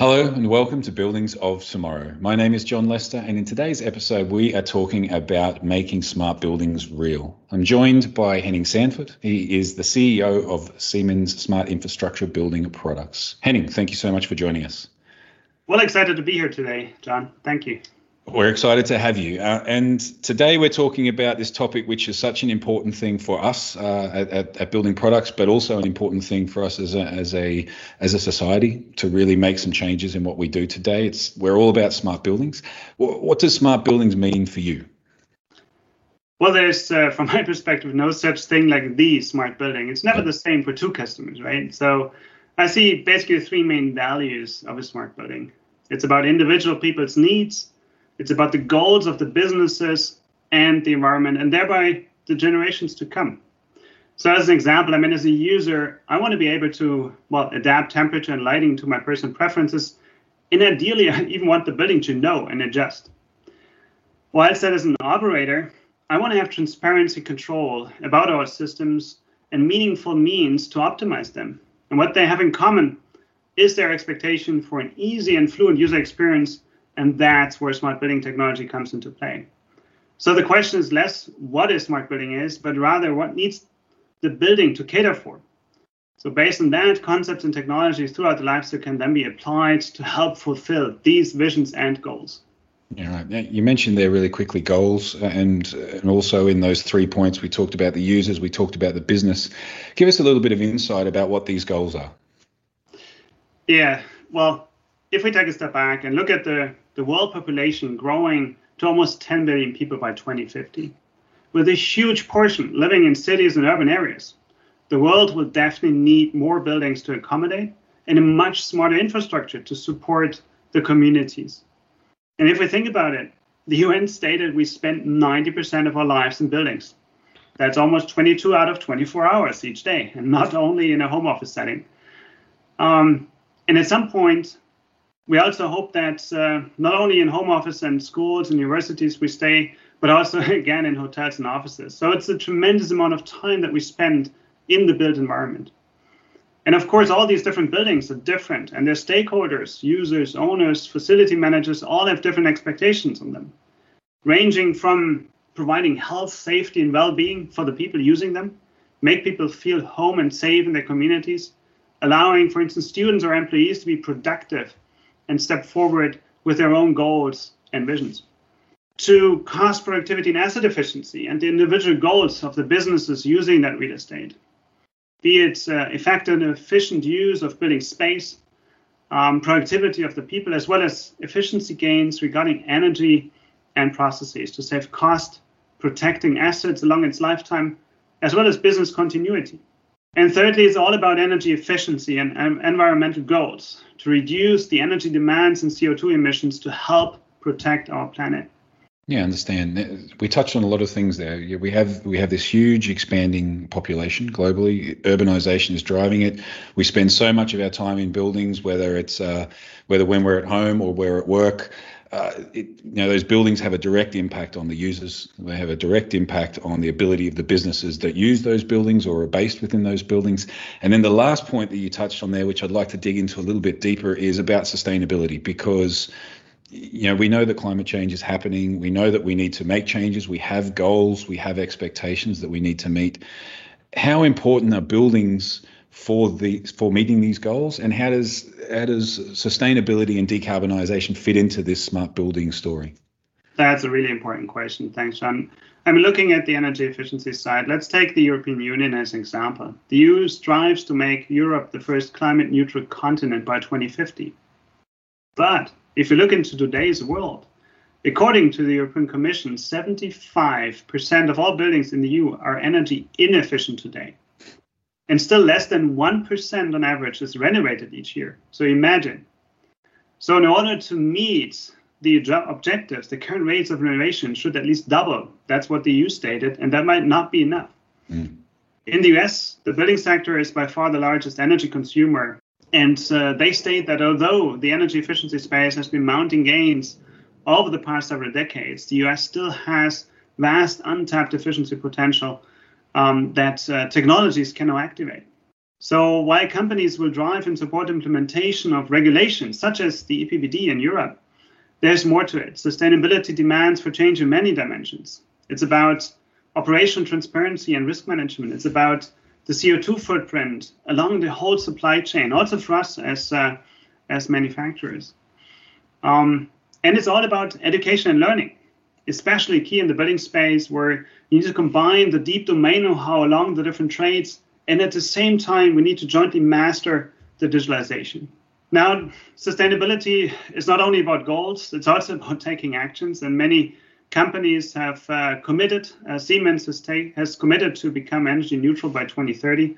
Hello and welcome to Buildings of Tomorrow. My name is Jon Lester, and in today's episode, we are talking about making smart buildings real. I'm joined by Henning Sandfort. He is the CEO of Siemens Smart Infrastructure Building Products. Henning, thank you so much for joining us. Well, excited to be here today, Jon. Thank you. We're excited to have you. Uh, and today we're talking about this topic, which is such an important thing for us uh, at, at, building products, but also an important thing for us as a, as a as a society to really make some changes in what we do today. It's we're all about smart buildings. What, what does smart buildings mean for you? Well, there's, uh, from my perspective, no such thing like the smart building. It's never the same for two customers, right? So I see basically three main values of a smart building. It's about individual people's needs it's about the goals of the businesses and the environment, and thereby the generations to come. So, as an example, I mean, as a user, I want to be able to well adapt temperature and lighting to my personal preferences, and ideally, I even want the building to know and adjust. While Whilst that as an operator, I want to have transparency control about our systems and meaningful means to optimize them. And what they have in common is their expectation for an easy and fluent user experience and that's where smart building technology comes into play. So the question is less what is smart building is, but rather what needs the building to cater for. So based on that, concepts and technologies throughout the lifecycle can then be applied to help fulfill these visions and goals. Yeah, right. You mentioned there really quickly goals, uh, and and also in those three points we talked about the users, we talked about the business. Give us a little bit of insight about what these goals are. Yeah, well, if we take a step back and look at the the world population growing to almost 10 billion people by 2050. With a huge portion living in cities and urban areas, the world will definitely need more buildings to accommodate and a much smarter infrastructure to support the communities. And if we think about it, the UN stated we spend 90% of our lives in buildings. That's almost 22 out of 24 hours each day, and not only in a home office setting. Um, and at some point, we also hope that uh, not only in home office and schools and universities we stay, but also again in hotels and offices. So it's a tremendous amount of time that we spend in the built environment. And of course, all these different buildings are different, and their stakeholders, users, owners, facility managers all have different expectations on them, ranging from providing health, safety, and well being for the people using them, make people feel home and safe in their communities, allowing, for instance, students or employees to be productive and step forward with their own goals and visions. To cost productivity and asset efficiency and the individual goals of the businesses using that real estate, be it uh, effective and efficient use of building space, um, productivity of the people, as well as efficiency gains regarding energy and processes to save cost, protecting assets along its lifetime, as well as business continuity. And thirdly, it's all about energy efficiency and um, environmental goals to reduce the energy demands and CO2 emissions to help protect our planet. Yeah, I understand. We touched on a lot of things there. We have we have this huge expanding population globally. Urbanization is driving it. We spend so much of our time in buildings, whether it's uh, whether when we're at home or we're at work uh, it, you know, those buildings have a direct impact on the users. They have a direct impact on the ability of the businesses that use those buildings or are based within those buildings. And then the last point that you touched on there, which I'd like to dig into a little bit deeper, is about sustainability because you know we know that climate change is happening. We know that we need to make changes. We have goals. We have expectations that we need to meet. How important are buildings? For the for meeting these goals? And how does how does sustainability and decarbonisation fit into this smart building story? That's a really important question. Thanks jon. I'm looking at the energy efficiency side let's take the european union as an example. The eu strives to make europe the first climate neutral continent by 2050 but if you look into today's world According to the European Commission, 75% of all buildings in the EU are energy inefficient today and still less than 1% on average is renovated each year. So imagine. So in order to meet the objectives, the current rates of renovation should at least double. That's what the EU stated, and that might not be enough. Mm. In the US, the building sector is by far the largest energy consumer, and uh, they state that although the energy efficiency space has been mounting gains over the past several decades, the US still has vast untapped efficiency potential um, that uh, technologies can now activate. So while companies will drive and support implementation of regulations such as the EPBD in Europe, there's more to it. Sustainability demands for change in many dimensions. It's about operational transparency and risk management. It's about the CO2 footprint along the whole supply chain, also for us as uh, as manufacturers. Um, and it's all about education and learning, especially key in the building space where you need to combine the deep domain know-how along the different trades and at the same time, we need to jointly master the digitalization. Now, sustainability is not only about goals, it's also about taking actions. And many companies have uh, committed, uh, Siemens has, take, has committed to become energy neutral by 2030.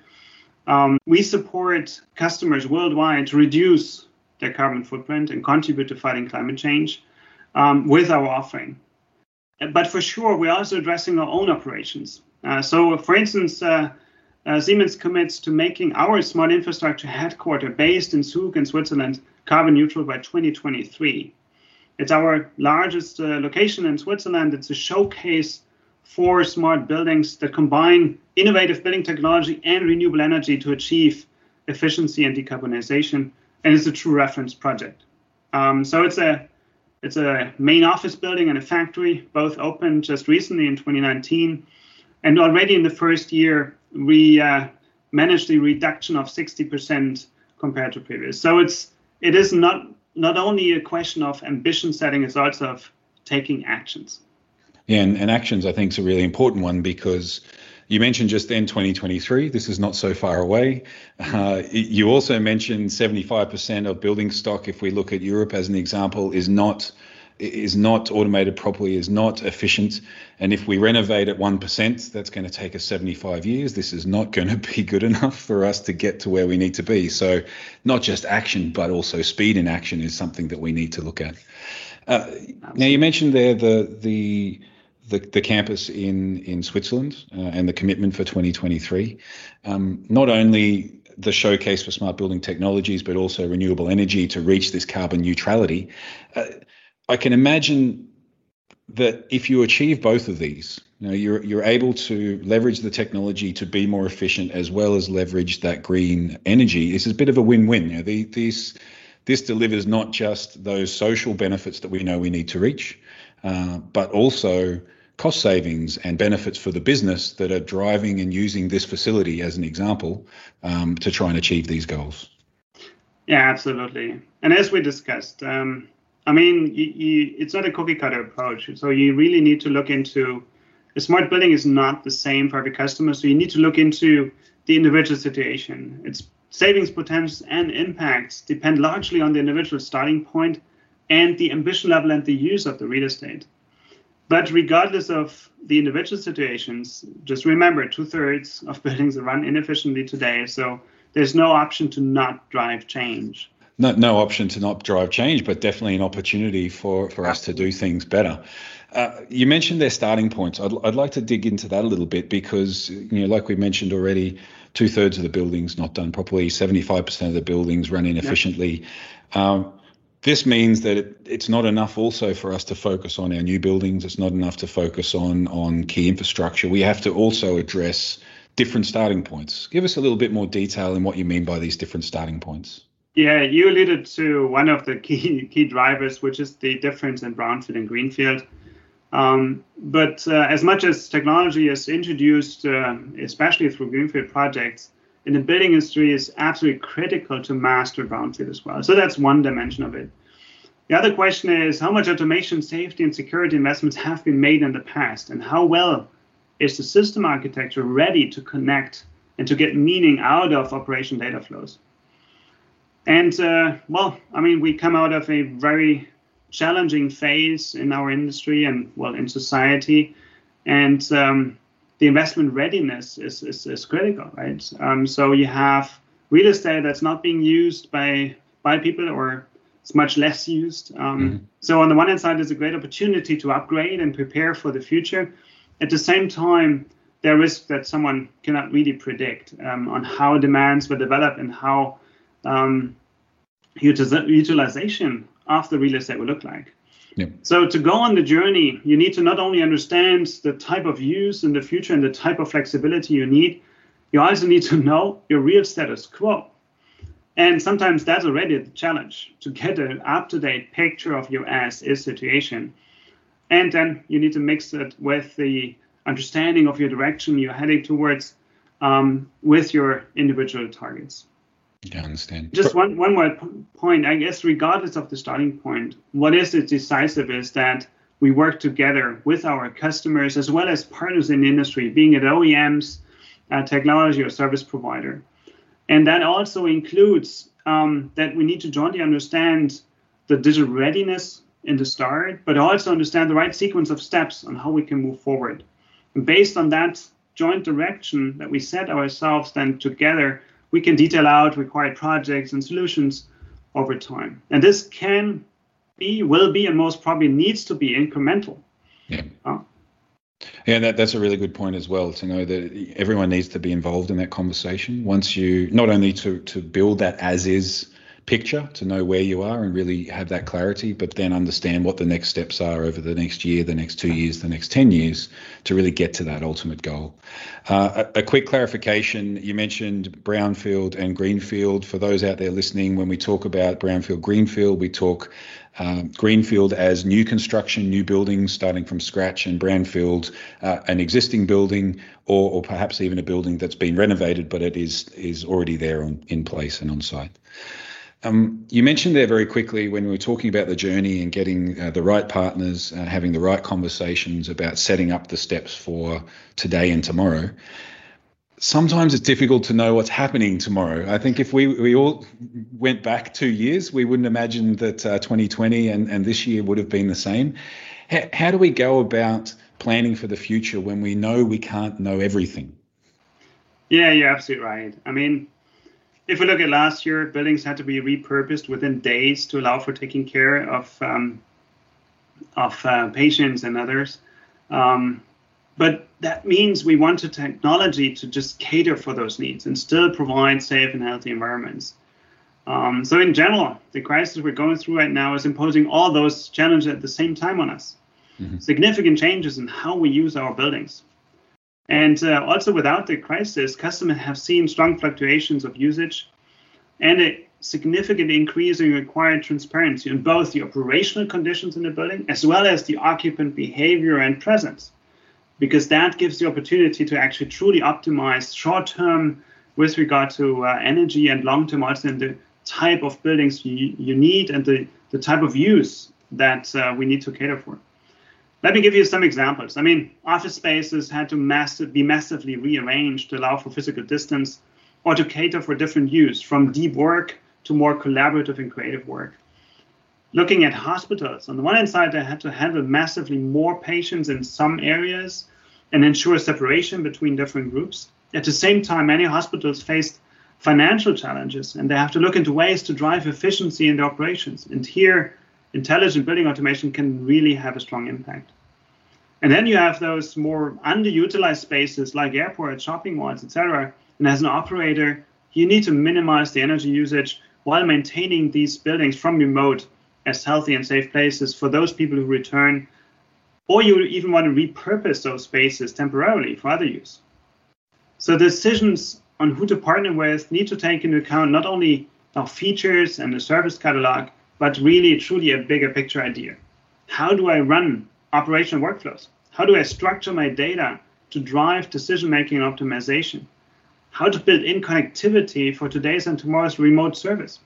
Um, we support customers worldwide to reduce their carbon footprint and contribute to fighting climate change um, with our offering. But for sure, we're also addressing our own operations. Uh, so, for instance, uh, uh, Siemens commits to making our smart infrastructure headquarter based in Zug in Switzerland carbon neutral by 2023. It's our largest location in Switzerland. It's a showcase for smart buildings that combine innovative building technology and renewable energy to achieve efficiency and decarbonization. And it's a true reference project. Um, so it's a it's a main office building and a factory, both opened just recently in 2019. And already in the first year, we uh, managed a reduction of 60% compared to previous. So it's it is not not only a question of ambition setting, it's also of taking actions. Yeah, and, and actions I think is a really important one because you mentioned just then 2023. This is not so far away. Uh, you also mentioned 75% of building stock, if we look at Europe as an example, is not is not automated properly, is not efficient. And if we renovate at 1%, that's going to take us 75 years. This is not going to be good enough for us to get to where we need to be. So, not just action, but also speed in action is something that we need to look at. Uh, now, you mentioned there the, the, the, the campus in, in Switzerland uh, and the commitment for 2023. Um, not only the showcase for smart building technologies, but also renewable energy to reach this carbon neutrality. Uh, I can imagine that if you achieve both of these, you know, you're you're able to leverage the technology to be more efficient as well as leverage that green energy. Is a bit of a win-win. You know, the, this this delivers not just those social benefits that we know we need to reach, uh, but also cost savings and benefits for the business that are driving and using this facility as an example um, to try and achieve these goals. Yeah, absolutely. And as we discussed, um, I mean, you, you, it's not a cookie cutter approach. So you really need to look into a smart building is not the same for every customer. So you need to look into the individual situation. Its savings potentials and impacts depend largely on the individual starting point and the ambition level and the use of the real estate. But regardless of the individual situations, just remember two thirds of buildings are run inefficiently today. So there's no option to not drive change no, no option to not drive change, but definitely an opportunity for, for us to do things better. Uh, you mentioned their starting points. I'd, I'd like to dig into that a little bit because, you know, like we mentioned already, two thirds of the buildings not done properly, 75% of the buildings run inefficiently. Um, this means that it, it's not enough also for us to focus on our new buildings. It's not enough to focus on on key infrastructure. We have to also address different starting points. Give us a little bit more detail in what you mean by these different starting points. Yeah, you alluded to one of the key key drivers, which is the difference in brownfield and greenfield. Um, but uh, as much as technology is introduced, uh, especially through greenfield projects, in the building industry is absolutely critical to master brownfield as well. So that's one dimension of it. The other question is how much automation, safety, and security investments have been made in the past, and how well is the system architecture ready to connect and to get meaning out of operation data flows? And uh, well, I mean, we come out of a very challenging phase in our industry and well in society, and um, the investment readiness is, is, is critical, right? Um, so you have real estate that's not being used by by people or it's much less used. Um, mm-hmm. So on the one hand side, there's a great opportunity to upgrade and prepare for the future. At the same time, there is that someone cannot really predict um, on how demands will develop and how um, utilization of the real estate will look like. So to go on the journey, you need to not only understand the type of use in the future and the type of flexibility you need, you also need to know your real status quo. And sometimes that's already the challenge to get an up to date picture of your as is situation. And then you need to mix it with the understanding of your direction you're heading towards um, with your individual targets. Yeah, I understand. Just one, one more point, I guess, regardless of the starting point, what is decisive is that we work together with our customers as well as partners in the industry, being it OEMs, uh, technology or service provider. And that also includes um, that we need to jointly understand the digital readiness in the start, but also understand the right sequence of steps on how we can move forward. And based on that joint direction that we set ourselves then together, we can detail out required projects and solutions over time. And this can be, will be, and most probably needs to be incremental. Yeah. Uh, yeah, that, that's a really good point as well to know that everyone needs to be involved in that conversation. Once you not only to to build that as is picture to know where you are and really have that clarity, but then understand what the next steps are over the next year, the next two years, the next 10 years to really get to that ultimate goal. Uh, a, a, quick clarification you mentioned brownfield and greenfield. For those out there listening, when we talk about brownfield, greenfield, we talk um, greenfield as new construction, new buildings starting from scratch, and brownfield, uh, an existing building, or, or perhaps even a building that's been renovated, but it is is already there on, in place and on site. Um, you mentioned there very quickly when we were talking about the journey and getting uh, the right partners, uh, having the right conversations about setting up the steps for today and tomorrow. Sometimes it's difficult to know what's happening tomorrow. I think if we, we all went back two years, we wouldn't imagine that uh, 2020 and, and this year would have been the same. H- how do we go about planning for the future when we know we can't know everything? Yeah, you're absolutely right. I mean, if we look at last year, buildings had to be repurposed within days to allow for taking care of um, of uh, patients and others. Um, but that means we want the technology to just cater for those needs and still provide safe and healthy environments. Um, so in general, the crisis we're going through right now is imposing all those challenges at the same time on us. Mm-hmm. Significant changes in how we use our buildings. And uh, also without the crisis, customers have seen strong fluctuations of usage and a significant increase in required transparency in both the operational conditions in the building as well as the occupant behavior and presence, because that gives the opportunity to actually truly optimize short term with regard to uh, energy and long term also in the type of buildings you, you need and the, the type of use that uh, we need to cater for. Let me give you some examples. I mean, office spaces had to massive, be massively rearranged to allow for physical distance or to cater for different use, from deep work to more collaborative and creative work. Looking at hospitals, on the one hand side, they had to handle massively more patients in some areas and ensure separation between different groups. At the same time, many hospitals faced financial challenges and they have to look into ways to drive efficiency in their operations. And here, intelligent building automation can really have a strong impact. And then you have those more underutilized spaces like airports, shopping malls, etc. And as an operator, you need to minimize the energy usage while maintaining these buildings from remote as healthy and safe places for those people who return, or you even want to repurpose those spaces temporarily for other use. So decisions on who to partner with need to take into account not only our features and the service catalog, but really truly a bigger picture idea. How do I run operational workflows? How do I structure my data to drive decision making and optimization? How to build in connectivity for today's and tomorrow's remote service?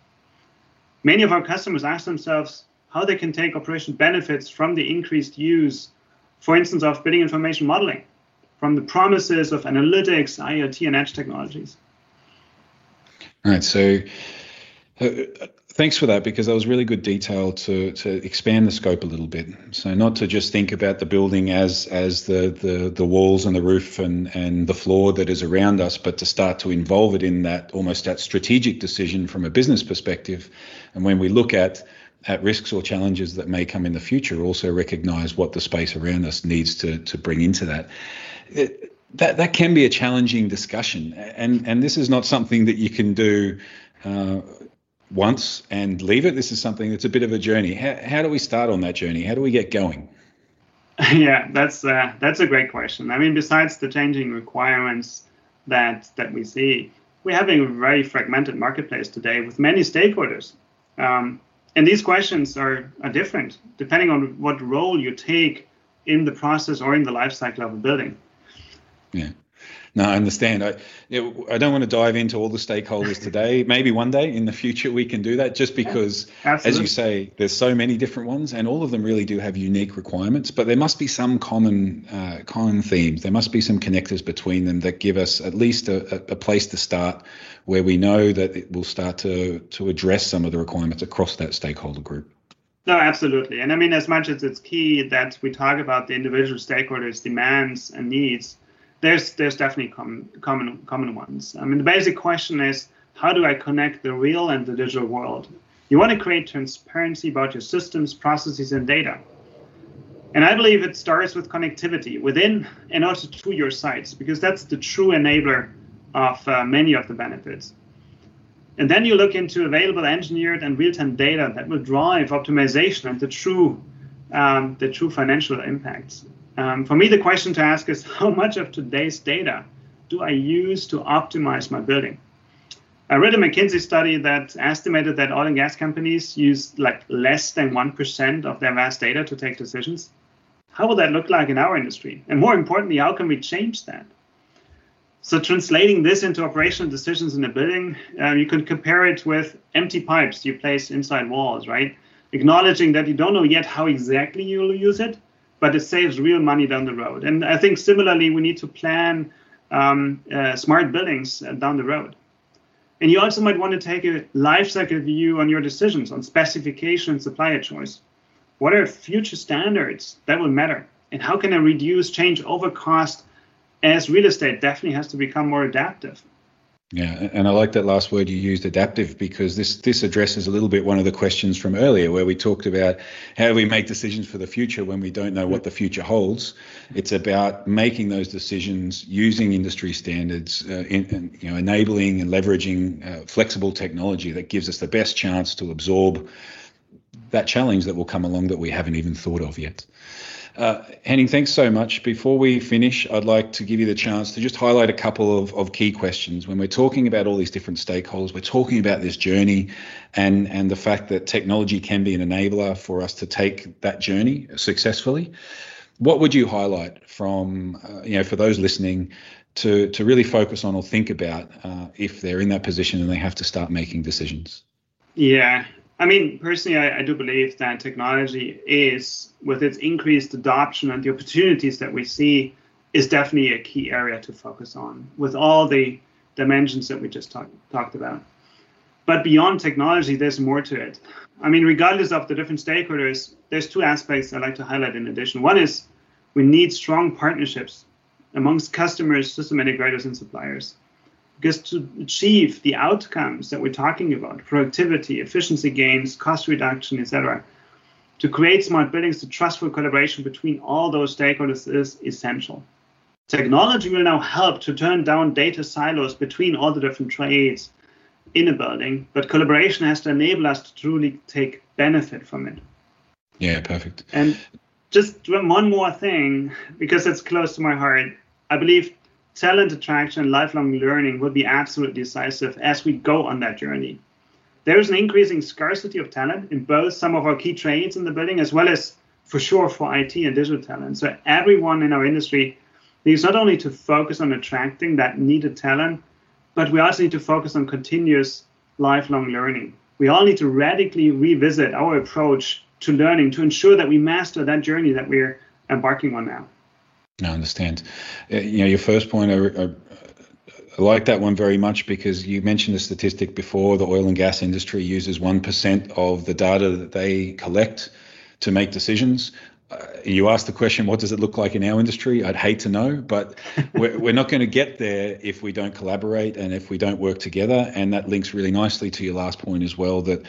Many of our customers ask themselves how they can take operational benefits from the increased use, for instance, of building information modeling, from the promises of analytics, IoT, and edge technologies. All right. So, uh, Thanks for that because that was really good detail to to expand the scope a little bit. So not to just think about the building as as the the the walls and the roof and and the floor that is around us, but to start to involve it in that almost that strategic decision from a business perspective. And when we look at at risks or challenges that may come in the future, also recognize what the space around us needs to to bring into that. It, that that can be a challenging discussion, and and this is not something that you can do. Uh, once and leave it? This is something that's a bit of a journey. How, how do we start on that journey? How do we get going? Yeah, that's uh, that's a great question. I mean, besides the changing requirements that that we see. We're having a very fragmented marketplace today with many stakeholders. Um, and these questions are, are different depending on what role you take in the process or in the life cycle of a building. Yeah. No, I understand. I, I don't want to dive into all the stakeholders today. Maybe one day in the future we can do that just because, as you say, there's so many different ones and all of them really do have unique requirements, but there must be some common uh, common themes. There must be some connectors between them that give us at least a, a place to start where we know that it will start to, to address some of the requirements across that stakeholder group. No, absolutely. And I mean, as much as it's key that we talk about the individual stakeholders' demands and needs, there's there's definitely common common common ones. I mean, the basic question is how do I connect the real and the digital world? You want to create transparency about your systems, processes, and data. And I believe it starts with connectivity within and also to your sites, because that's the true enabler of uh, many of the benefits. And then you look into available engineered and real-time data that will drive optimization and the true um, the true financial impacts. Um, for me, the question to ask is how much of today's data do I use to optimize my building? I read a McKinsey study that estimated that oil and gas companies use like less than 1% of their vast data to take decisions. How will that look like in our industry? And more importantly, how can we change that? So translating this into operational decisions in a building, uh, you can compare it with empty pipes you place inside walls, right? Acknowledging that you don't know yet how exactly you'll use it, but it saves real money down the road. And I think similarly, we need to plan um, uh, smart buildings uh, down the road. And you also might want to take a life cycle view on your decisions on specification and supplier choice. What are future standards that will matter? And how can I reduce change over cost as real estate definitely has to become more adaptive? Yeah, and I like that last word you used, adaptive, because this this addresses a little bit one of the questions from earlier, where we talked about how we make decisions for the future when we don't know what the future holds. It's about making those decisions using industry standards, uh, in, you know, enabling and leveraging uh, flexible technology that gives us the best chance to absorb that challenge that will come along that we haven't even thought of yet. Uh, Henning, thanks so much. Before we finish, I'd like to give you the chance to just highlight a couple of, of key questions. When we're talking about all these different stakeholders, we're talking about this journey and, and the fact that technology can be an enabler for us to take that journey successfully. What would you highlight from, uh, you know, for those listening to, to really focus on or think about uh, if they're in that position and they have to start making decisions? Yeah, I mean, personally, I, I, do believe that technology is, with its increased adoption and the opportunities that we see, is definitely a key area to focus on with all the dimensions that we just talk, talked about. But beyond technology, there's more to it. I mean, regardless of the different stakeholders, there's two aspects I'd like to highlight in addition. One is we need strong partnerships amongst customers, system integrators, and suppliers. Because to achieve the outcomes that we're talking about, productivity, efficiency gains, cost reduction, etc., to create smart buildings, the trustful collaboration between all those stakeholders is essential. Technology will now help to turn down data silos between all the different trades in a building, but collaboration has to enable us to truly take benefit from it. Yeah, perfect. And just one more thing, because it's close to my heart. I believe talent attraction lifelong learning will be absolutely decisive as we go on that journey. There is an increasing scarcity of talent in both some of our key trades in the building as well as for sure for IT and digital talent. So everyone in our industry needs not only to focus on attracting that needed talent, but we also need to focus on continuous lifelong learning. We all need to radically revisit our approach to learning to ensure that we master that journey that we're embarking on now. I understand. Uh, you know, your first point, I, I, I, like that one very much because you mentioned the statistic before. The oil and gas industry uses one percent of the data that they collect to make decisions Uh, you asked the question, what does it look like in our industry? I'd hate to know, but we're, we're not going to get there if we don't collaborate and if we don't work together. And that links really nicely to your last point as well that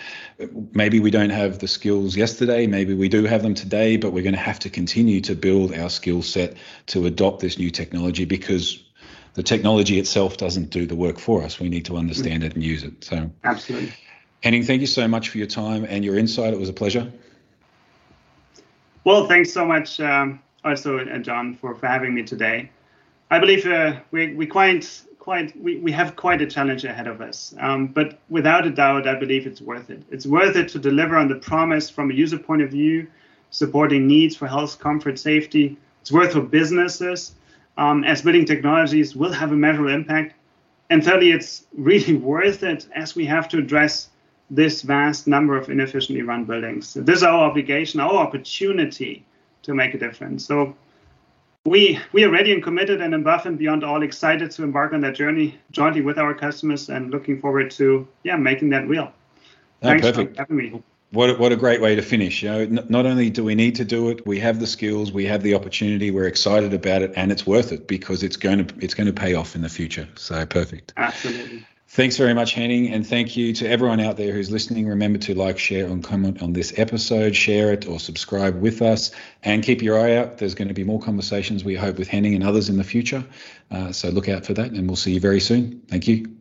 maybe we don't have the skills yesterday, maybe we do have them today, but we're going to have to continue to build our skill set to adopt this new technology because the technology itself doesn't do the work for us. We need to understand it and use it. So, absolutely. Henning, thank you so much for your time and your insight. It was a pleasure. Well, thanks so much, um, also, uh, Jon, for, for having me today. I believe uh, we, we quite quite we, we have quite a challenge ahead of us. Um, but without a doubt, I believe it's worth it. It's worth it to deliver on the promise from a user point of view, supporting needs for health, comfort, safety. It's worth for businesses, um, as building technologies will have a measurable impact. And thirdly, it's really worth it as we have to address this vast number of inefficiently run buildings. This is our obligation, our opportunity to make a difference. So we we are ready and committed and above and beyond all excited to embark on that journey jointly with our customers and looking forward to yeah making that real. Oh, Thanks perfect. for having me. What a, what a great way to finish. You know, n- not only do we need to do it, we have the skills, we have the opportunity, we're excited about it, and it's worth it because it's going to it's going to pay off in the future. So perfect. Absolutely. Thanks very much, Henning, and thank you to everyone out there who's listening. Remember to like, share, and comment on this episode, share it, or subscribe with us, and keep your eye out. There's going to be more conversations we hope with Henning and others in the future. Uh, so look out for that, and we'll see you very soon. Thank you.